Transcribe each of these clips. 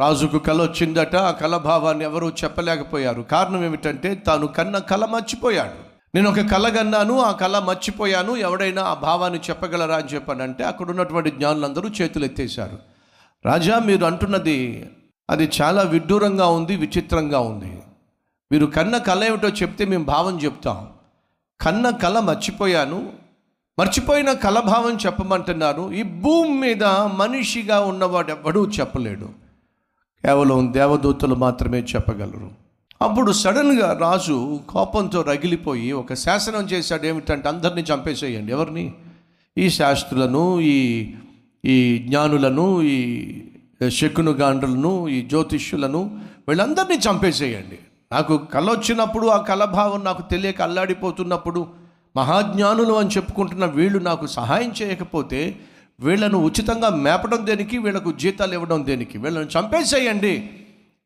రాజుకు కళ వచ్చిందట. ఆ కళ భావాన్ని ఎవరూ చెప్పలేకపోయారు. కారణం ఏమిటంటే తాను కన్న కళ మర్చిపోయాడు. నేను ఒక కళ కన్నాను ఆ కళ మర్చిపోయాను. ఎవడైనా ఆ భావాన్ని చెప్పగలరా అని చెప్పానంటే అక్కడ ఉన్నటువంటి జ్ఞానులందరూ చేతులు ఎత్తేశారు రాజా మీరు అంటున్నది అది చాలా విడ్డూరంగా ఉంది విచిత్రంగా ఉంది. మీరు కన్న కళ ఏమిటో చెప్తే మేము భావం చెప్తాం. కన్న కళ మర్చిపోయాను. మర్చిపోయిన కళభావం చెప్పమంటున్నారు. ఈ భూమి మీద మనిషిగా ఉన్నవాడు ఎవ్వడూ చెప్పలేడు. కేవలం దేవదూతలు మాత్రమే చెప్పగలరు. అప్పుడు సడన్గా రాజు కోపంతో రగిలిపోయి ఒక శాసనం చేశాడు. ఏమిటంటే అందరినీ చంపేసేయండి. ఎవరిని? ఈ శాస్త్రులను ఈ ఈ జ్ఞానులను ఈ శకును గాండ్రులను ఈ జ్యోతిష్యులను వీళ్ళందరినీ చంపేసేయండి. నాకు కళ వచ్చినప్పుడు ఆ కళభావం నాకు తెలియక అల్లాడిపోతున్నప్పుడు మహాజ్ఞానులు అని చెప్పుకుంటున్న వీళ్ళు నాకు సహాయం చేయకపోతే వీళ్ళను ఉచితంగా మేపడం దేనికి? వీళ్ళకు జీతాలు ఇవ్వడం దేనికి? వీళ్ళని చంపేసేయండి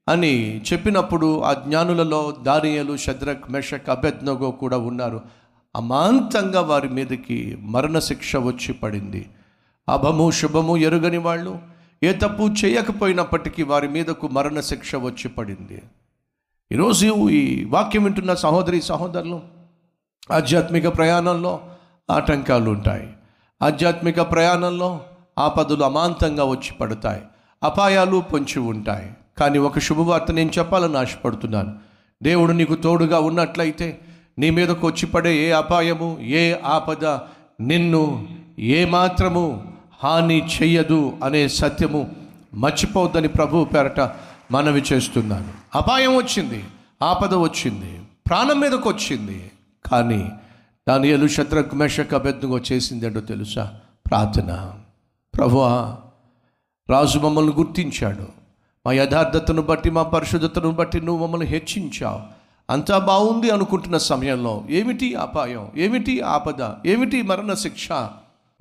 అని చెప్పినప్పుడు ఆ జ్ఞానులలో దానియలు శద్రక్ మెషక్ అభెజ్ఞగో కూడా ఉన్నారు. అమాంతంగా వారి మీదకి మరణశిక్ష వచ్చి పడింది. అభము శుభము ఎరుగని వాళ్ళు ఏ తప్పు చేయకపోయినప్పటికీ వారి మీదకు మరణశిక్ష వచ్చి పడింది. ఈరోజు ఈ వాక్యం వింటున్న సహోదరి సహోదరులు ఆధ్యాత్మిక ప్రయాణంలో ఆటంకాలు ఉంటాయి ఆధ్యాత్మిక ప్రయాణంలో ఆపదలు అమాంతంగా వచ్చి పడతాయి అపాయాలు పొంచి ఉంటాయి. కానీ ఒక శుభవార్త నేను చెప్పాలని ఆశపడుతున్నాను. దేవుడు నీకు తోడుగా ఉన్నట్లయితే నీ మీదకు వచ్చి పడే ఏ అపాయము ఏ ఆపద నిన్ను ఏ మాత్రము హాని చెయ్యదు అనే సత్యము మర్చిపోద్దని ప్రభు పేరట మనవి చేస్తున్నాను. అపాయం వచ్చింది ఆపద వచ్చింది ప్రాణం మీదకు వచ్చింది. కానీ దాని ఎలు శత్రుకు మెషక్ అభ్యర్థంగా చేసింది ఏంటో తెలుసా? ప్రార్థన. ప్రభువా రాజు మమ్మల్ని గుర్తించాడు. మా యథార్థతను బట్టి మా పరిశుద్ధతను బట్టి నువ్వు మమ్మల్ని హెచ్చించావు. అంతా బాగుంది అనుకుంటున్న సమయంలో. ఏమిటి అపాయం? ఏమిటి ఆపద? ఏమిటి మరణ శిక్ష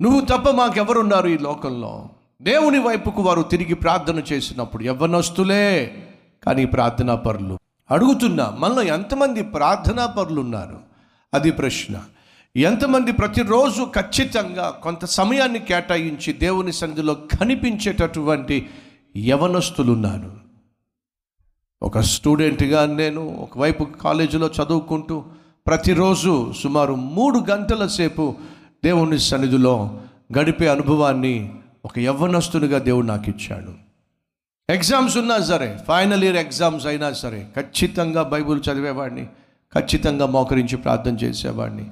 నువ్వు తప్ప మాకెవరున్నారు ఈ లోకంలో? దేవుని వైపుకు వారు తిరిగి ప్రార్థన చేసినప్పుడు యవ్వనస్తులే కానీ ప్రార్థనా పరులు అడుగుతున్నా మనలో ఎంతమంది ప్రార్థనా పరులు ఉన్నారు అది ప్రశ్న. ఎంతమంది ప్రతిరోజు ఖచ్చితంగా కొంత సమయాన్ని కేటాయించి దేవుని సన్నిధిలో కనిపించేటటువంటి యవనస్తులున్నాను ఒక స్టూడెంట్గా నేను ఒకవైపు కాలేజీలో చదువుకుంటూ ప్రతిరోజు సుమారు మూడు గంటల సేపు దేవుని సన్నిధిలో గడిపే అనుభవాన్ని ఒక యవ్వనస్తునిగా దేవుడు నాకు ఇచ్చాడు ఎగ్జామ్స్ ఉన్నా సరే ఫైనల్ ఇయర్ ఎగ్జామ్స్ అయినా సరే ఖచ్చితంగా బైబిల్ చదివేవాడిని ఖచ్చితంగా మోకరించి ప్రార్థన చేసేవాడిని.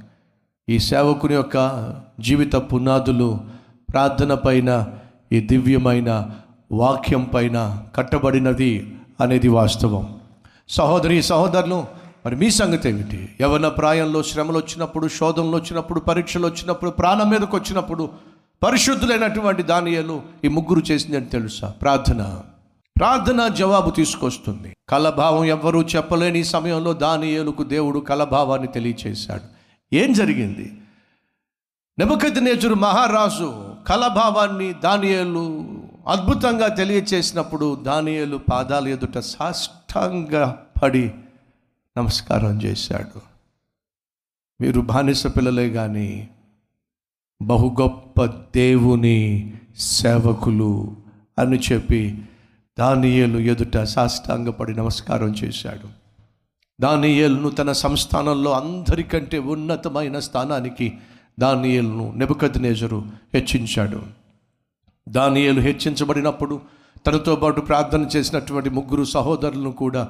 ఈ సేవకుని యొక్క జీవిత పునాదులు ప్రార్థన పైన ఈ దివ్యమైన వాక్యం పైన కట్టబడినది అనేది వాస్తవం. సహోదరి సహోదరులు మరి మీ సంగతి ఏమిటి? యవన ప్రాయంలో శ్రమలు వచ్చినప్పుడు శోధనలు వచ్చినప్పుడు పరీక్షలు వచ్చినప్పుడు ప్రాణం మీదకి వచ్చినప్పుడు పరిశుద్ధులైనటువంటి దానియలు ఈ ముగ్గురు చేసిందని తెలుసా? ప్రార్థన. ప్రార్థన జవాబు తీసుకొస్తుంది. కలభావం ఎవ్వరూ చెప్పలేని సమయంలో దానియేలుకు దేవుడు కలభావాన్ని తెలియచేశాడు. ఏం జరిగింది? నెబద్నేజరు మహారాజు కలభావాన్ని దానియేలు అద్భుతంగా తెలియచేసినప్పుడు దానియేలు పాదాల ఎదుట సాష్టాంగా పడి నమస్కారం చేశాడు. మీరు బానిస పిల్లలే కానీ బహు గొప్ప దేవుని సేవకులు అని చెప్పి దానియేలు ఎదుట సాష్టాంగపడి నమస్కారం చేశాడు. దానియేలును తన సంస్థానంలో అందరికంటే ఉన్నతమైన స్థానానికి దానియేలును నెబుకద్నేజరు హెచ్చించాడు. దానియేలు హెచ్చించబడినప్పుడు తనతో పాటు ప్రార్థన చేసినటువంటి ముగ్గురు సహోదరులను కూడా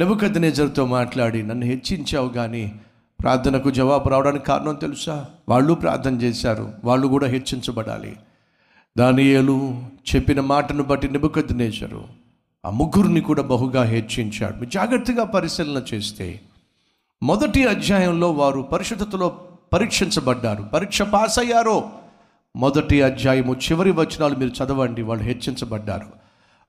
నెబుకద్నేజర్తో మాట్లాడి నన్ను హెచ్చించావు కానీ ప్రార్థనకు జవాబు రావడానికి కారణం తెలుసా? వాళ్ళు ప్రార్థన చేశారు. వాళ్ళు కూడా హెచ్చించబడాలి. దానియేలు చెప్పిన మాటను బట్టి నిబుకద్నేజరు ఆ ముగ్గురిని కూడా బహుగా హెచ్చించాడు. జాగ్రత్తగా పరిశీలన చేస్తే మొదటి అధ్యాయంలో వారు పరిశుద్ధతలో పరీక్షించబడ్డారు. పరీక్ష పాస్ అయ్యారో మొదటి అధ్యాయము చివరి వచనాలు మీరు చదవండి వాళ్ళు హెచ్చించబడ్డారు.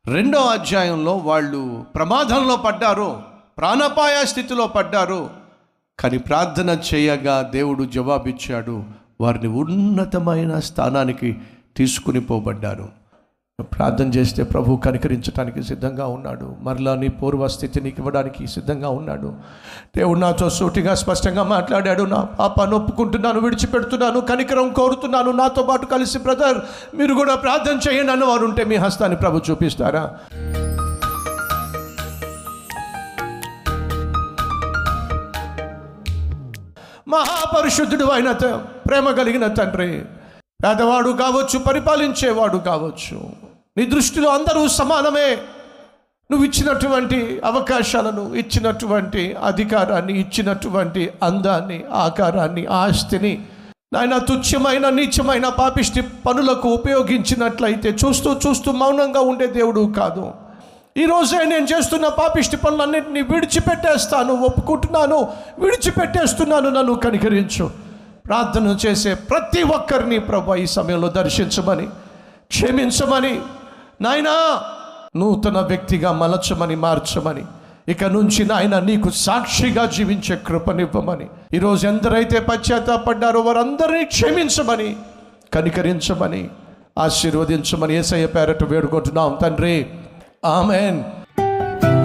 రెండో అధ్యాయంలో వాళ్ళు ప్రమాదంలో పడ్డారు? ప్రాణపాయ స్థితిలో పడ్డారు? కానీ ప్రార్థన చేయగా దేవుడు జవాబిచ్చాడు వారిని ఉన్నతమైన స్థానానికి తీసుకుని పోబడ్డారు. ప్రార్థన చేస్తే ప్రభు కనికరించడానికి సిద్ధంగా ఉన్నాడు. మరలా నీ పూర్వస్థితి నీకు ఇవ్వడానికి సిద్ధంగా ఉన్నాడు. దేవుడు నాతో సూటిగా స్పష్టంగా మాట్లాడాడు. నా పాప నొప్పుకుంటున్నాను విడిచిపెడుతున్నాను కనికరం కోరుతున్నాను. నాతో పాటు కలిసి బ్రదర్ మీరు కూడా ప్రార్థన చేయండి అన్నవారు ఉంటే మీ హస్తాన్ని ప్రభు చూపిస్తారా? మహాపరిశుద్ధుడు అయిన ప్రేమ కలిగిన తండ్రి పేదవాడు కావచ్చు పరిపాలించేవాడు కావచ్చు. నీ దృష్టిలో అందరూ సమానమే. నువ్వు ఇచ్చినటువంటి అవకాశాలను ఇచ్చినటువంటి అధికారాన్ని ఇచ్చినటువంటి అందాన్ని ఆకారాన్ని ఆస్తిని నాయన తుచ్చమైన నీచమైన పాపిష్టి పనులకు ఉపయోగించినట్లయితే చూస్తూ చూస్తూ మౌనంగా ఉండే దేవుడు కాదు. ఈరోజే నేను చేస్తున్న పాపిష్టి పనులన్నింటినీ విడిచిపెట్టేస్తాను ఒప్పుకుంటున్నాను విడిచిపెట్టేస్తున్నాను నన్ను కనికరించు. ప్రార్థన చేసే ప్రతి ఒక్కరిని ప్రభు ఈ సమయంలో దర్శించమని క్షమించమని నాయనా నూతన వ్యక్తిగా మలచమని మార్చమని ఇక నుంచి నాయన నీకు సాక్షిగా జీవించే కృపనివ్వమని ఈరోజు ఎందరైతే పశ్చాత్తాపడ్డారో వారందరినీ క్షమించమని కనికరించమని ఆశీర్వదించమని ఏసయ్య పేరట వేడుకుంటున్నాం తండ్రి. ఆమెన్.